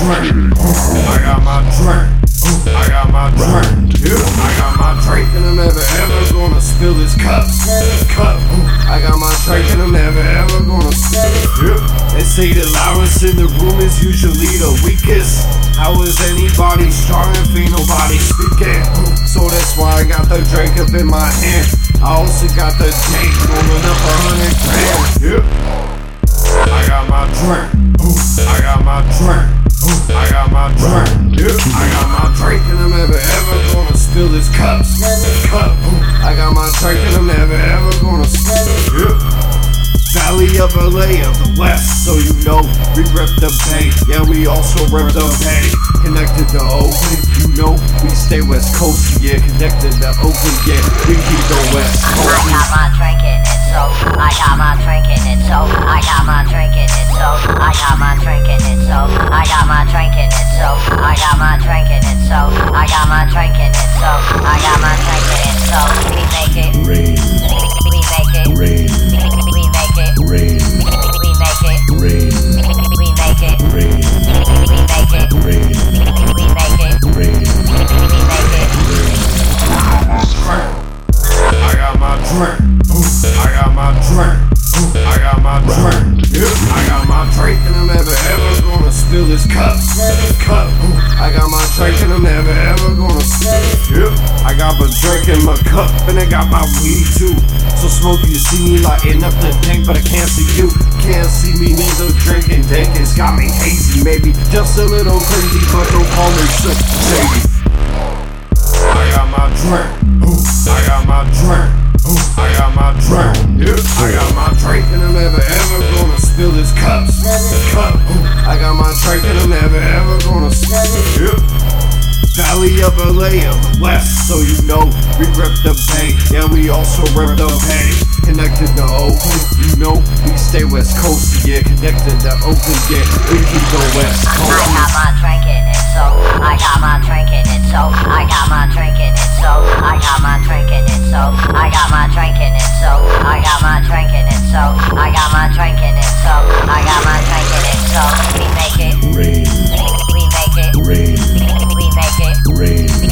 drink. I got my drink. I got my drink. I got my drink and I'm never ever gonna spill this cup. Cup. I got my drink and I'm never ever gonna spill it. They say the loudest in the room is usually the weakest. How is anybody strong if ain't nobody speaking? So that's why I got the drink up in my hand. I also got the tank rolling up a hundred grand. I got my drink. I got my drink. I got my drink. I got my drink and I'm never ever gonna spill this cup. Cup. I got my drink and I'm never ever gonna spill. Yeah. Vallejo of the West, so you know we rep the Bay. Yeah, we also rep the Bay. Connected to Oakland, you know we stay West Coast. Yeah, connected to Oakland, yeah, we keep the West I got my drink in so I got my drink in it, so I got my drink in it, so I got my drink in it, so spill this cup. Cup. I got my drink and I'm never ever gonna it. Yeah, I got my drink in my cup and I got my weed too. So smoke you see me lighting up the tank, but I can't see you. Can't see me neither drinking dank. It's got me hazy, maybe just a little crazy, but don't call me sick, shady. I got my drink. I got my drink. I got my drink. I got my drink and I'm never ever gonna spill this cup. Cup. Alley Elio Vallejo West. so you know we rep the bay. and we also rep the bay. Connected to Oakland, you know we stay West Coast, yeah. Connected to Oakland, yeah, we keep the West Coast. I got my drink in it, so I got my drink in it, so I got my drink in it, I got my drink in it, I got my drink in it, so. rain.